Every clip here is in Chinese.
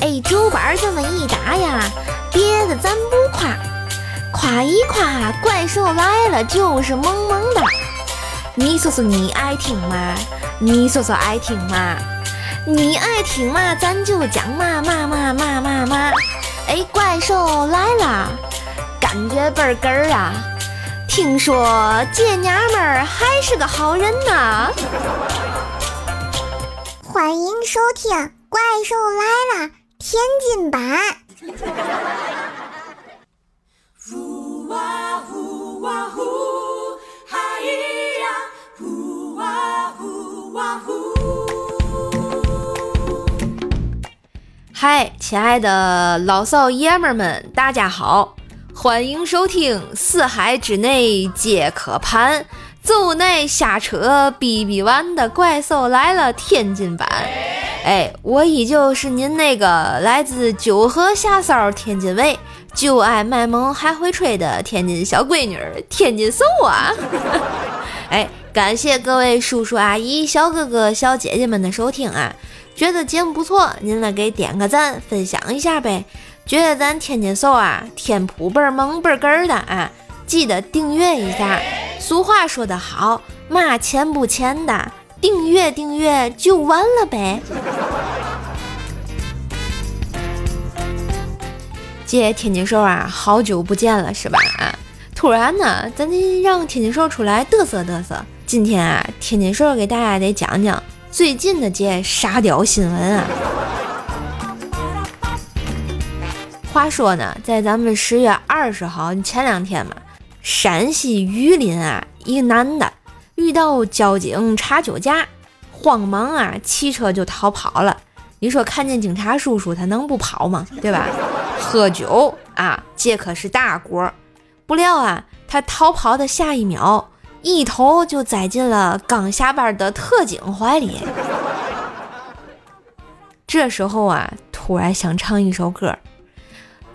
哎，主板这么一打呀，别的咱不夸，夸一夸，怪兽来了就是萌萌哒。你说说你爱听吗？你说说爱听吗？你爱听嘛，咱就讲嘛嘛嘛嘛嘛嘛。哎，怪兽来了，感觉倍儿哏儿啊！听说这娘们儿还是个好人呢。欢迎收听《怪兽来了》天津版。嗨，亲爱的老少爷们儿们，大家好，欢迎收听《四海之内皆可攀，走乃下车必必完》的怪兽来了天津版。哎，我依旧是您那个来自九河下梢天津卫，就爱卖萌还会吹的天津小闺女儿天津瘦啊！哎，感谢各位叔叔阿姨、小哥哥、小姐姐们的收听啊！觉得节目不错，您来给点个赞，分享一下呗。觉得咱天津瘦啊，天普倍儿萌倍儿哏儿的啊，记得订阅一下。俗话说得好，嘛钱不钱的，订阅订阅就完了呗。这，天津瘦啊，好久不见了是吧？啊，突然呢，咱得让天津瘦出来嘚瑟嘚瑟。今天啊，天津瘦给大家得讲讲。最近的这沙雕新闻啊，话说呢，在咱们十月二十号前两天嘛，陕西榆林啊，一个男的遇到交警查酒驾，慌忙啊骑车就逃跑了。你说看见警察叔叔他能不跑吗？对吧？喝酒啊，这可是大锅。不料啊，他逃跑的下一秒。一头就栽进了刚下班的特警怀里。这时候啊，突然想唱一首歌。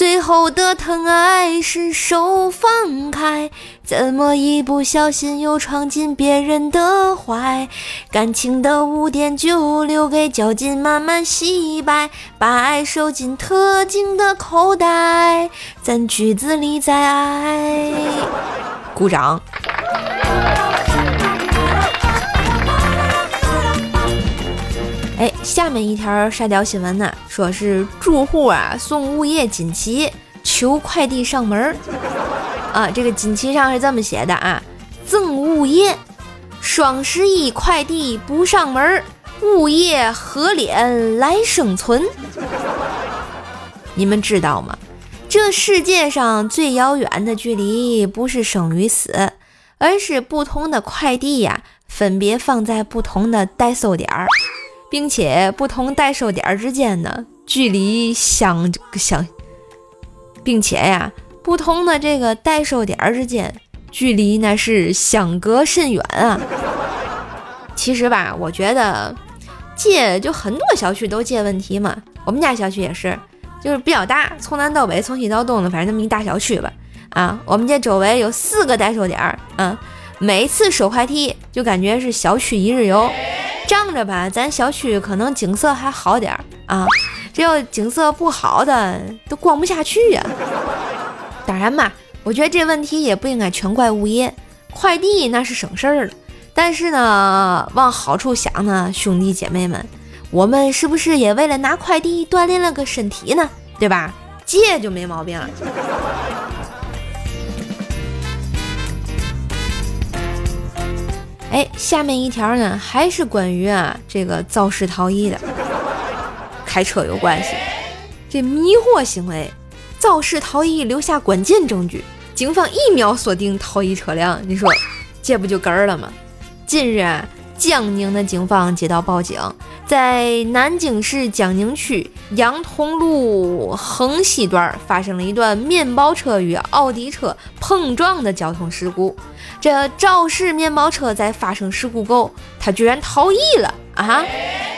最后的疼爱是手放开，怎么一不小心又闯进别人的怀？感情的污点就留给交警慢慢洗白，把爱收进特警的口袋，咱局子里再爱。鼓掌。哎，下面一条沙雕新闻呢，说是住户啊送物业锦旗求快递上门啊，这个锦旗上是这么写的啊：赠物业，双十一快递不上门，物业何脸来生存？你们知道吗？这世界上最遥远的距离不是生与死，而是不同的快递呀，分别放在不同的代收点儿。并且不同代收点之间呢，距离相相，并且呀，不同的这个代收点之间距离那是相隔甚远啊。其实吧，我觉得借就很多小区都借问题嘛。我们家小区也是，就是比较大，从南到北，从西到东的，反正这么一大小区吧。啊，我们这周围有四个代收点，嗯，每次收快递就感觉是小区一日游。仗着吧，咱小区可能景色还好点儿啊，这要景色不好的都逛不下去呀。当然嘛，我觉得这问题也不应该全怪物业，快递那是省事儿了。但是呢，往好处想呢，兄弟姐妹们，我们是不是也为了拿快递锻炼了个身体呢？对吧？借就没毛病了。哎，下面一条呢，还是关于啊这个肇事逃逸的，开车有关系。这迷惑行为，肇事逃逸留下关键证据，警方一秒锁定逃逸车辆。你说这不就根儿了吗？近日啊，江宁的警方接到报警，在南京市江宁区杨桐路横西段发生了一段面包车与奥迪车碰撞的交通事故。这肇事面包车在发生事故后，他居然逃逸了啊！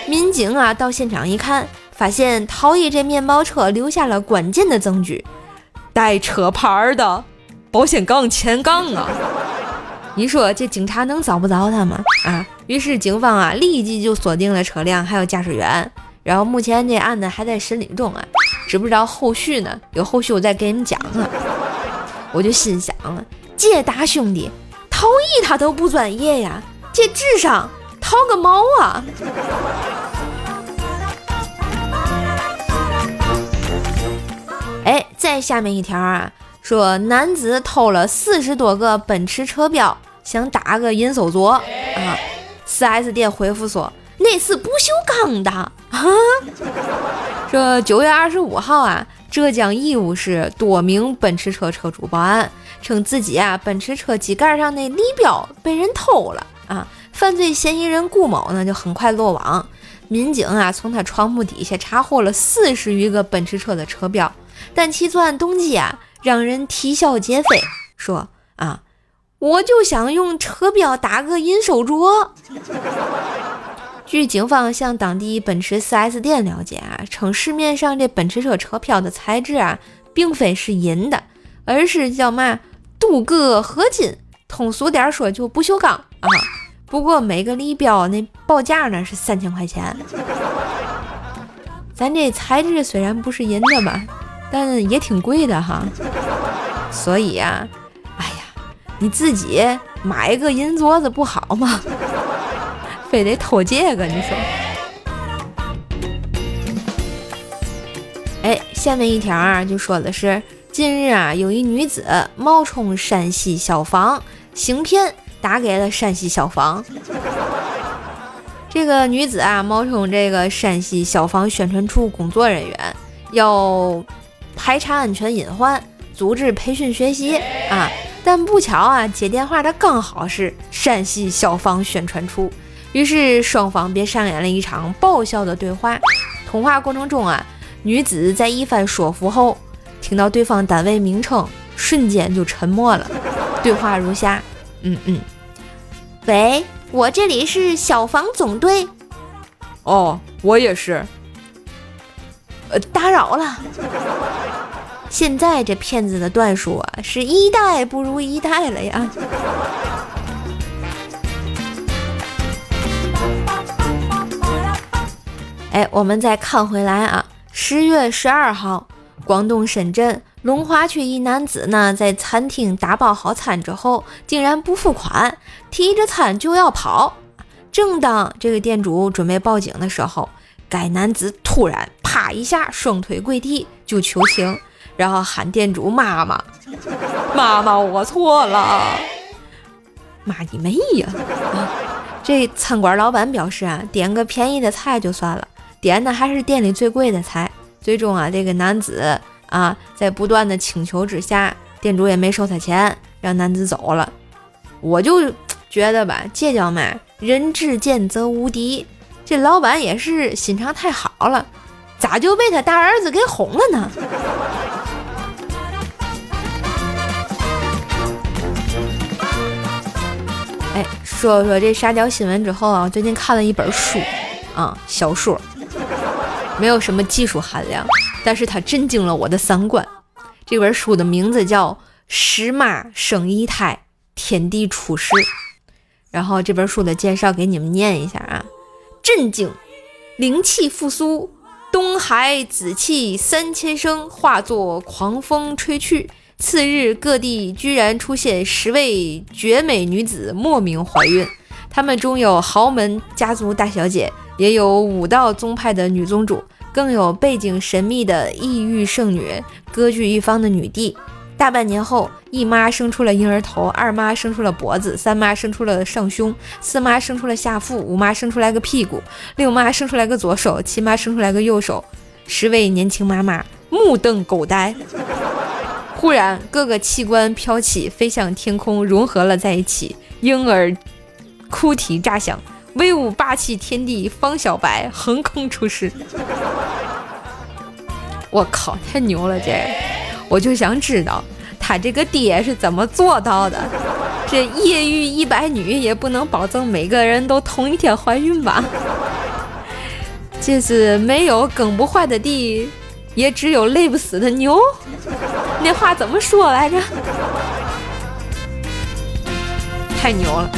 民警啊到现场一看，发现逃逸这面包车留下了关键的证据，带车牌的保险杠前杠啊！你说这警察能找不着他吗？啊！于是警方啊立即就锁定了车辆还有驾驶员，然后目前这案子还在审理中啊，知不知道后续呢？有后续我再给你们讲啊。我就心想了，这大兄弟逃逸他都不专业呀，这智商逃个毛啊！哎，再下面一条啊，说男子偷了四十多个奔驰车标，想打个银手镯啊。4S 店回复说那是不锈钢的啊。说九月二十五号啊。浙江义乌市多名奔驰车车主报案，称自己啊奔驰车机盖上那立标被人偷了啊！犯罪嫌疑人顾某呢就很快落网，民警啊从他床铺底下查获了四十余个奔驰车的车标，但其作案动机啊让人啼笑皆非，说啊我就想用车标打个银手镯。据警方向当地奔驰 4S 店了解啊，称市面上这奔驰车车标的材质啊，并非是银的，而是叫嘛镀铬合金，通俗点说就不锈钢啊。不过每个立标那报价呢是三千块钱。咱这材质虽然不是银的吧，但也挺贵的哈。所以啊，你自己买一个银镯子不好吗？非得偷这个，你说？哎，下面一条啊，就说的是近日啊，有一女子冒充山西消防，行骗打给了山西消防。这个女子啊，冒充这个山西消防宣传处工作人员，要排查安全隐患，组织培训学习啊。但不巧啊，接电话的刚好是山西消防宣传处。于是双方便上演了一场爆笑的对话。通话过程中啊，女子在一番说服后，听到对方单位名称，瞬间就沉默了。对话如下：嗯嗯，喂，我这里是消防总队。哦，我也是。呃，打扰了。现在这骗子的段数啊，是一代不如一代了呀。哎，我们再看回来啊，十月十二号，广东深圳龙华区一男子呢，在餐厅打包好餐之后，竟然不付款，提着餐就要跑。正当这个店主准备报警的时候，该男子突然啪一下双腿跪地就求情，然后喊店主 妈妈，妈妈我错了，妈你妹呀！这餐馆老板表示啊，点个便宜的菜就算了。点的还是店里最贵的菜，最终啊，这个男子啊，在不断的请求之下，店主也没收他钱，让男子走了。我就觉得吧，这叫嘛，人至贱则无敌。这老板也是心肠太好了，咋就被他大儿子给哄了呢？哎，说说这沙雕新闻之后啊，最近看了一本书啊，小说。没有什么技术含量，但是它震惊了我的三观。这本书的名字叫《石马生一胎，天地出世》。然后这本书的介绍给你们念一下啊：震惊，灵气复苏，东海紫气三千升，化作狂风吹去。次日，各地居然出现十位绝美女子，莫名怀孕。她们中有豪门家族大小姐。也有武道宗派的女宗主，更有背景神秘的异域圣女，割据一方的女帝。大半年后，一妈生出了婴儿头，二妈生出了脖子，三妈生出了上胸，四妈生出了下腹，五妈生出来个屁股，六妈生出来个左手，七妈生出来个右手。十位年轻妈妈目瞪口呆。忽然，各个器官飘起，飞向天空，融合了在一起。婴儿哭啼炸响。威武霸气天地方小白横空出世，我靠，太牛了！这我就想知道他这个爹是怎么做到的。这夜遇一百女也不能保证每个人都同一天怀孕吧？这是没有耕不坏的地，也只有累不死的牛。那话怎么说来着？太牛了！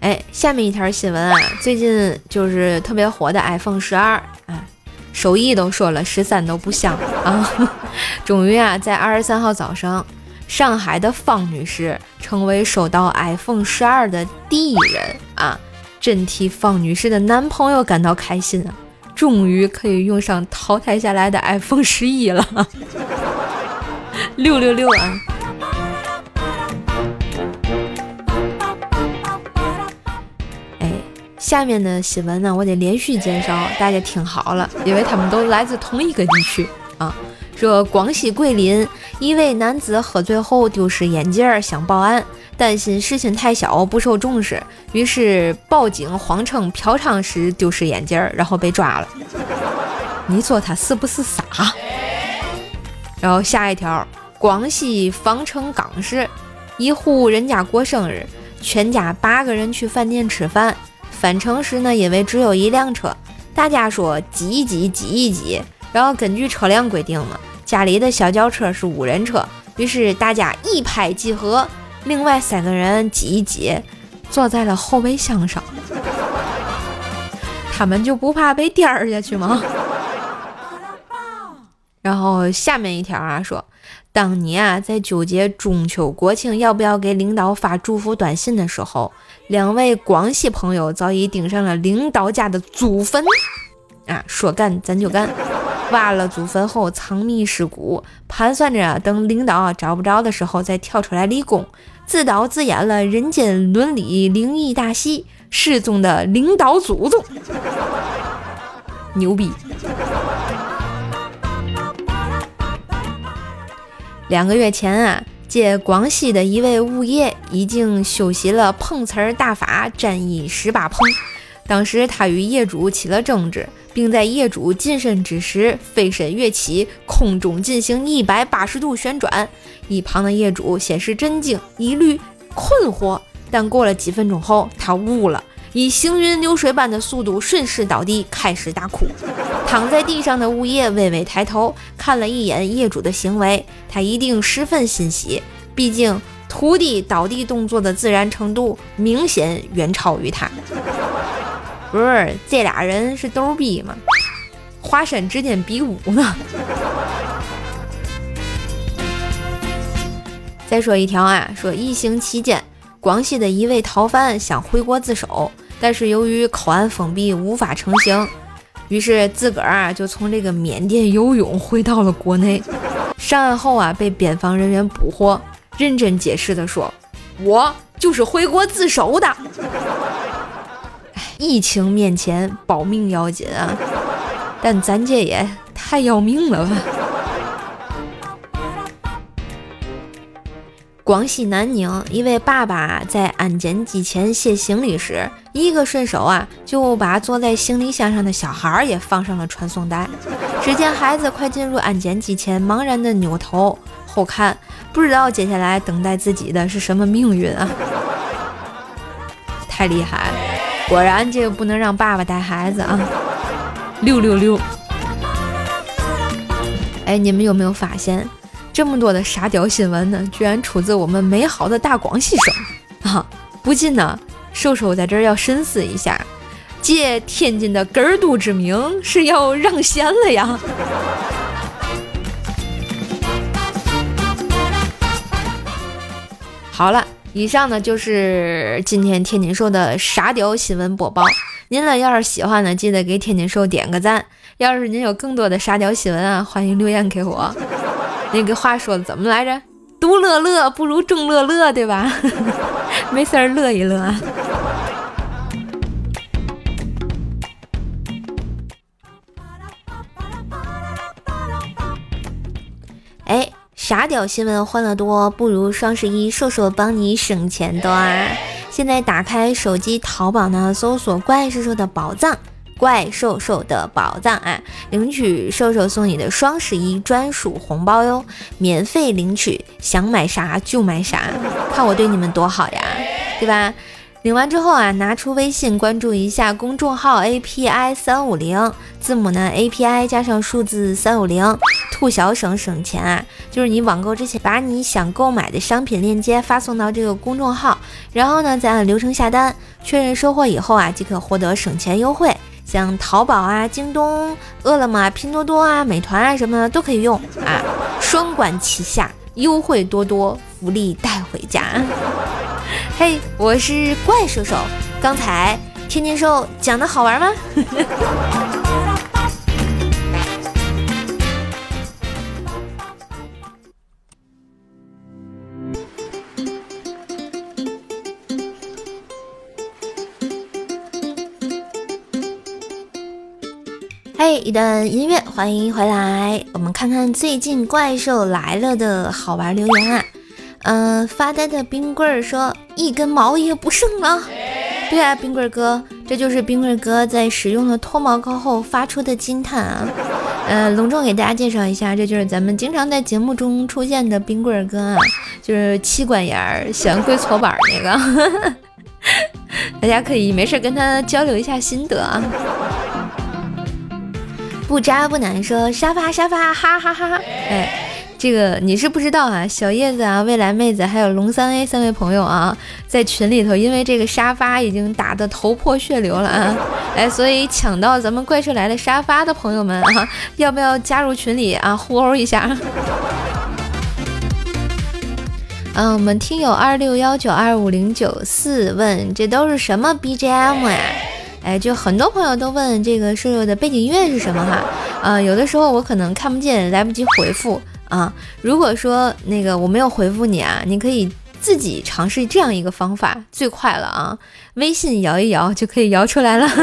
哎，下面一条新闻啊，最近就是特别火的 iPhone 十二啊，首亿都说了，十三都不香啊。终于啊，在二十三号早上，上海的方女士成为收到 iPhone 十二的第一人啊，真替方女士的男朋友感到开心啊，终于可以用上淘汰下来的 iPhone 十一了，六六六啊！下面的新闻呢，我得连续介绍，大家听好了，因为他们都来自同一个地区啊。说广西桂林一位男子喝醉后丢失眼镜，想报案，担心事情太小不受重视，于是报警，谎称嫖娼时丢失眼镜，然后被抓了。你说他是不是傻？然后下一条，广西防城港市一户人家过生日，全家八个人去饭店吃饭。返程时呢，因为只有一辆车，大家说挤一挤，挤一挤。然后根据车辆规定嘛，家里的小轿车是五人车，于是大家一拍即合，另外三个人挤一挤，坐在了后备箱上。他们就不怕被颠下去吗？然后下面一条啊说。当你啊在纠结中秋国庆要不要给领导发祝福短信的时候，两位广西朋友早已盯上了领导家的祖坟啊！说干咱就干，挖了祖坟后藏匿尸骨，盘算着等领导找不着的时候再跳出来立功，自导自演了人间伦理灵异大戏《失踪的领导祖宗》，牛逼！两个月前啊，借广西的一位物业已经修习了碰瓷儿大法，沾衣十八碰。当时他与业主起了争执，并在业主近身之时飞身跃起，空中进行一百八十度旋转。一旁的业主先是震惊、疑虑、困惑，但过了几分钟后，他悟了。以行云流水般的速度顺势倒地，开始大哭。躺在地上的物业微微抬头看了一眼业主的行为，他一定十分欣喜，毕竟徒弟倒地动作的自然程度明显远超于他。不是这俩人是逗逼吗？华山之间比武呢？再说一条啊，说疫情期间，广西的一位逃犯想回国自首。但是由于口岸封闭，无法成行，于是自个儿啊就从这个缅甸游泳回到了国内。上岸后啊，被边防人员捕获，认真解释的说：“我就是回国自首的。”疫情面前，保命要紧啊！但咱这也太要命了吧！广西南宁一位爸爸在安检机前卸行李时，一个顺手啊，就把坐在行李箱上的小孩也放上了传送带。只见孩子快进入安检机前，茫然的扭头后看，不知道接下来等待自己的是什么命运啊！太厉害，果然这个不能让爸爸带孩子啊！六六六！哎，你们有没有发现？这么多的沙雕新闻呢，居然出自我们美好的大广西省啊！不禁呢，瘦瘦在这儿要深思一下，借天津的根儿都之名，是要让贤了呀！好了，以上呢就是今天天津兽的傻屌新闻播报。您呢要是喜欢呢，记得给天津兽点个赞。要是您有更多的傻屌新闻啊，欢迎留言给我。那个话说的怎么来着？独乐乐不如众乐乐，对吧？没事儿乐一乐。傻屌新闻欢乐多，不如双十一瘦瘦帮你省钱多啊！现在打开手机淘宝呢，搜索“怪兽兽的宝藏”。怪兽兽的宝藏啊！领取兽兽送你的双十一专属红包哟，免费领取，想买啥就买啥，看我对你们多好呀，对吧？领完之后啊，拿出微信关注一下公众号 API 三五零，字母呢 API 加上数字三五零，兔小省省钱啊！就是你网购之前，把你想购买的商品链接发送到这个公众号，然后呢再按流程下单，确认收货以后啊，即可获得省钱优惠。像淘宝啊、京东、饿了么、拼多多啊、美团啊什么的都可以用啊，双管齐下，优惠多多，福利带回家。嘿，我是怪兽兽。刚才天津兽讲的好玩吗？嘿，一段音乐，欢迎回来。我们看看最近怪兽来了的好玩留言啊。嗯，发呆的冰棍儿说一根毛也不剩了。对啊，冰棍儿哥，这就是冰棍儿哥在使用了脱毛膏后发出的惊叹啊。呃，隆重给大家介绍一下，这就是咱们经常在节目中出现的冰棍儿哥啊，就是妻管严儿喜欢跪搓板那个。大家可以没事跟他交流一下心得啊。不渣不难说沙发沙发哈哈哈哈，哎。这个你是不知道啊，小叶子啊，未来妹子还有龙三 A 三位朋友啊，在群里头，因为这个沙发已经打得头破血流了啊，哎，所以抢到咱们怪兽来了沙发的朋友们啊，要不要加入群里啊，互殴一下？嗯，我们听友二六幺九二五零九四问，这都是什么 BGM 呀？哎，就很多朋友都问这个瘦瘦的背景音乐是什么哈？啊，有的时候我可能看不见，来不及回复。啊，如果说那个我没有回复你啊，你可以自己尝试这样一个方法，最快了啊！微信摇一摇就可以摇出来了。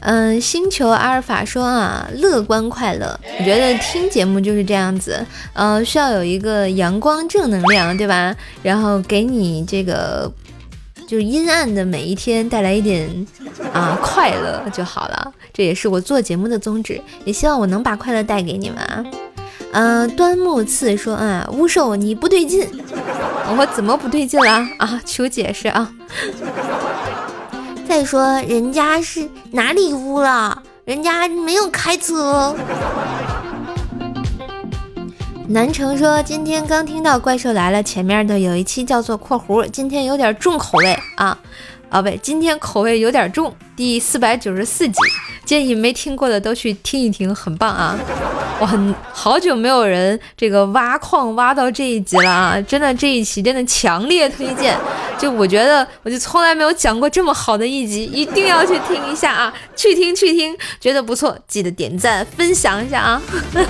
嗯，星球阿尔法说啊，乐观快乐，我觉得听节目就是这样子，呃，需要有一个阳光正能量，对吧？然后给你这个。就是阴暗的每一天带来一点啊快乐就好了，这也是我做节目的宗旨，也希望我能把快乐带给你们啊。嗯，端木刺说啊，巫兽你不对劲，我怎么不对劲了啊？求解释啊！再说人家是哪里污了？人家没有开车。南城说：“今天刚听到怪兽来了，前面的有一期叫做‘括弧’，今天有点重口味啊，啊不，今天口味有点重。第四百九十四集，建议没听过的都去听一听，很棒啊！我很好久没有人这个挖矿挖到这一集了啊，真的这一期真的强烈推荐。就我觉得，我就从来没有讲过这么好的一集，一定要去听一下啊！去听去听，觉得不错，记得点赞分享一下啊！”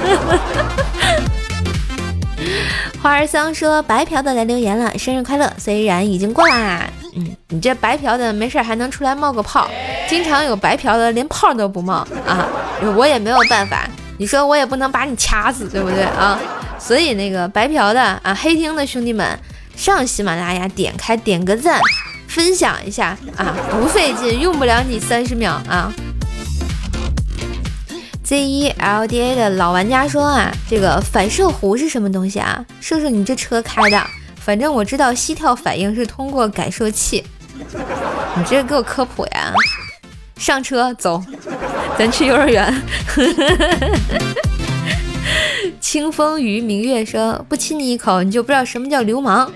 花儿桑说：“白嫖的来留言了，生日快乐！虽然已经过啦，嗯，你这白嫖的没事还能出来冒个泡，经常有白嫖的连泡都不冒啊，我也没有办法，你说我也不能把你掐死，对不对啊？所以那个白嫖的啊，黑听的兄弟们，上喜马拉雅点开点个赞，分享一下啊，不费劲，用不了你三十秒啊。” Z 一 L D A 的老玩家说啊，这个反射弧是什么东西啊？射射你这车开的，反正我知道膝跳反应是通过感受器。你这给我科普呀！上车走，咱去幼儿园。清风与明月说，不亲你一口，你就不知道什么叫流氓。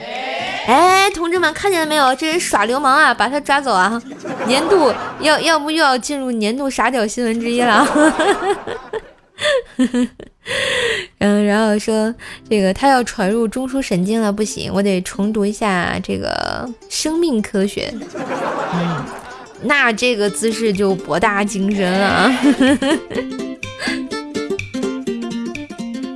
哎，同志们看见了没有？这是耍流氓啊！把他抓走啊！年度要要不又要进入年度傻屌新闻之一了。嗯，然后说这个他要传入中枢神经了，不行，我得重读一下这个生命科学。嗯，那这个姿势就博大精深了。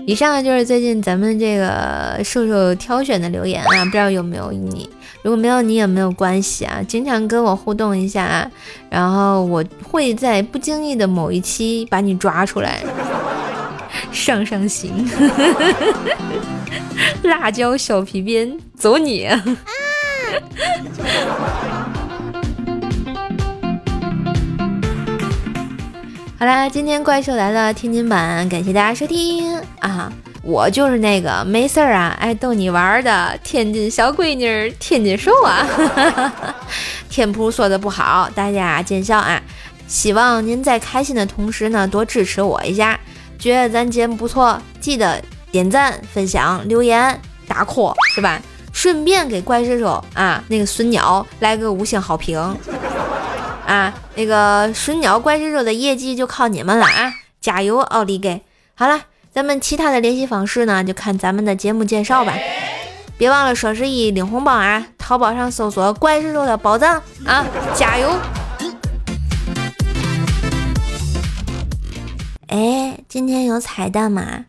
以上就是最近咱们这个瘦瘦挑选的留言啊，不知道有没有你？如果没有你也没有关系啊，经常跟我互动一下，然后我会在不经意的某一期把你抓出来，上上心，辣椒小皮鞭，走你！好啦，今天怪兽来了天津版，感谢大家收听啊！我就是那个没事儿啊，爱逗你玩的天津小闺女，天津瘦啊。天普说的不好，大家见笑啊。希望您在开心的同时呢，多支持我一下。觉得咱节目不错，记得点赞、分享、留言、打 call 是吧？顺便给怪兽兽啊，那个孙鸟来个五星好评啊！那个孙鸟怪兽的业绩就靠你们了啊！加油，奥利给！好了，咱们其他的联系方式呢，就看咱们的节目介绍吧。别忘了双十一领红包啊！淘宝上搜索“怪兽兽的宝藏”啊！加油！哎，今天有彩蛋吗？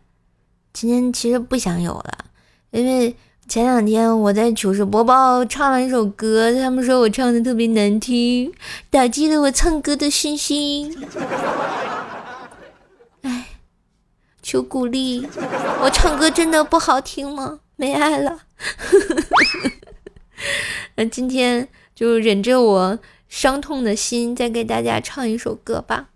今天其实不想有了，因为前两天我在糗事播报唱了一首歌，他们说我唱的特别难听，打击了我唱歌的信心。哎，求鼓励！我唱歌真的不好听吗？没爱了。那今天就忍着我伤痛的心，再给大家唱一首歌吧。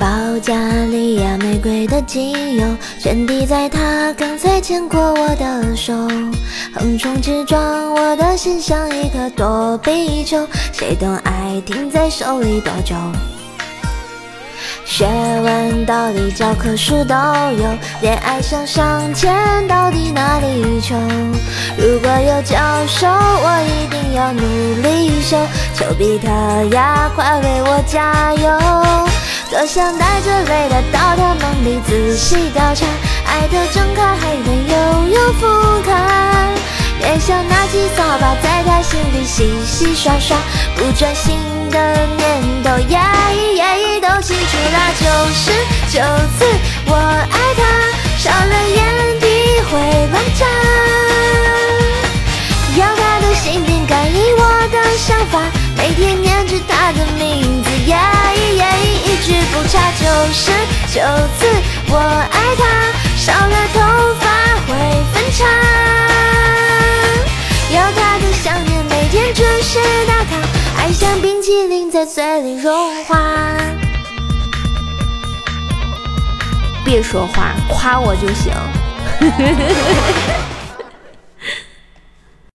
保加利亚玫瑰的精油，全滴在他刚才牵过我的手，横冲直撞，我的心像一颗躲避球，谁懂爱停在手里多久。学问道理教科书都有，恋爱想上签到底哪里求？如果有教授，我一定要努力修。丘比特呀，快为我加油！多想带着泪来到他梦里仔细调查，爱的正开，还能悠悠覆盖。别想拿起扫把在他心里洗洗刷刷，不专心的念头，都清除啦。九十九次我爱差九十九次，我爱他，少了头发会分叉。要他的想念，每天准时打卡，爱像冰淇淋在嘴里融化。别说话，夸我就行。